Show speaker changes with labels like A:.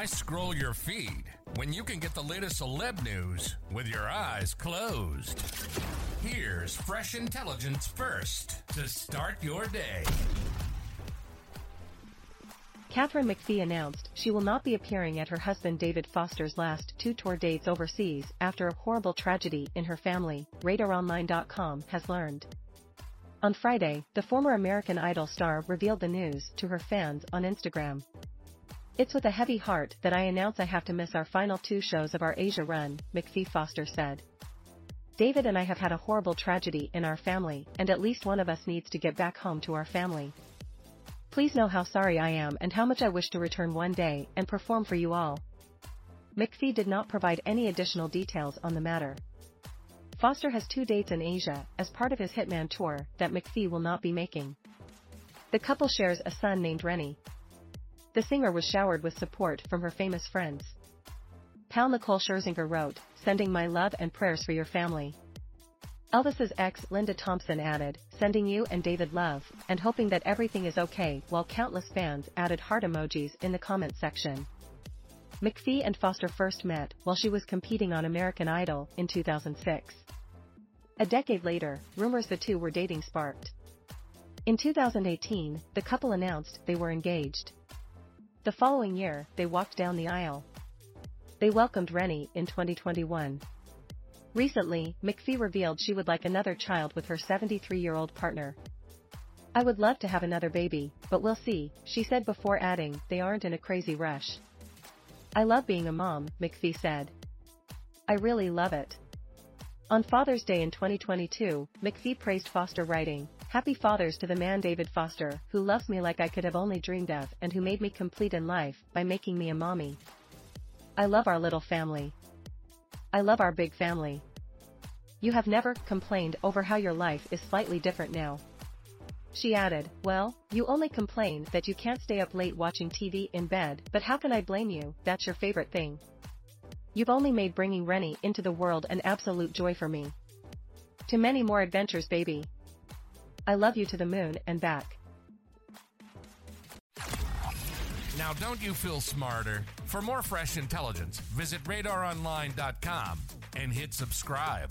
A: Why scroll your feed when you can get the latest celeb news with your eyes closed? Here's fresh intelligence first to start your day.
B: Katharine McPhee announced she will not be appearing at her husband David Foster's last two tour dates overseas after a horrible tragedy in her family, RadarOnline.com has learned. On Friday, the former American Idol star revealed the news to her fans on Instagram. It's with a heavy heart that I announce I have to miss our final two shows of our Asia run, McPhee Foster said. David and I have had a horrible tragedy in our family, and at least one of us needs to get back home to our family. Please know how sorry I am and how much I wish to return one day and perform for you all. McPhee did not provide any additional details on the matter. Foster has two dates in Asia as part of his Hitman tour that McPhee will not be making. The couple shares a son named Rennie. The singer was showered with support from her famous friends. Pal Nicole Scherzinger wrote, sending my love and prayers for your family. Elvis's ex Linda Thompson added, sending you and David love, and hoping that everything is okay while countless fans added heart emojis in the comment section. McPhee and Foster first met while she was competing on American Idol in 2006. A decade later, rumors the two were dating sparked. In 2018, the couple announced they were engaged. The following year, they walked down the aisle. They welcomed Rennie in 2021. Recently, McPhee revealed she would like another child with her 73-year-old partner. I would love to have another baby, but we'll see, she said before adding, they aren't in a crazy rush. I love being a mom, McPhee said. I really love it. On Father's Day in 2022, McPhee praised Foster writing, Happy Fathers to the man David Foster, who loves me like I could have only dreamed of and who made me complete in life by making me a mommy. I love our little family. I love our big family. You have never complained over how your life is slightly different now. She added, Well, you only complain that you can't stay up late watching TV in bed, but how can I blame you? That's your favorite thing. You've only made bringing Rennie into the world an absolute joy for me. To many more adventures, baby. I love you to the moon and back.
A: Now, don't you feel smarter? For more fresh intelligence, visit radaronline.com and hit subscribe.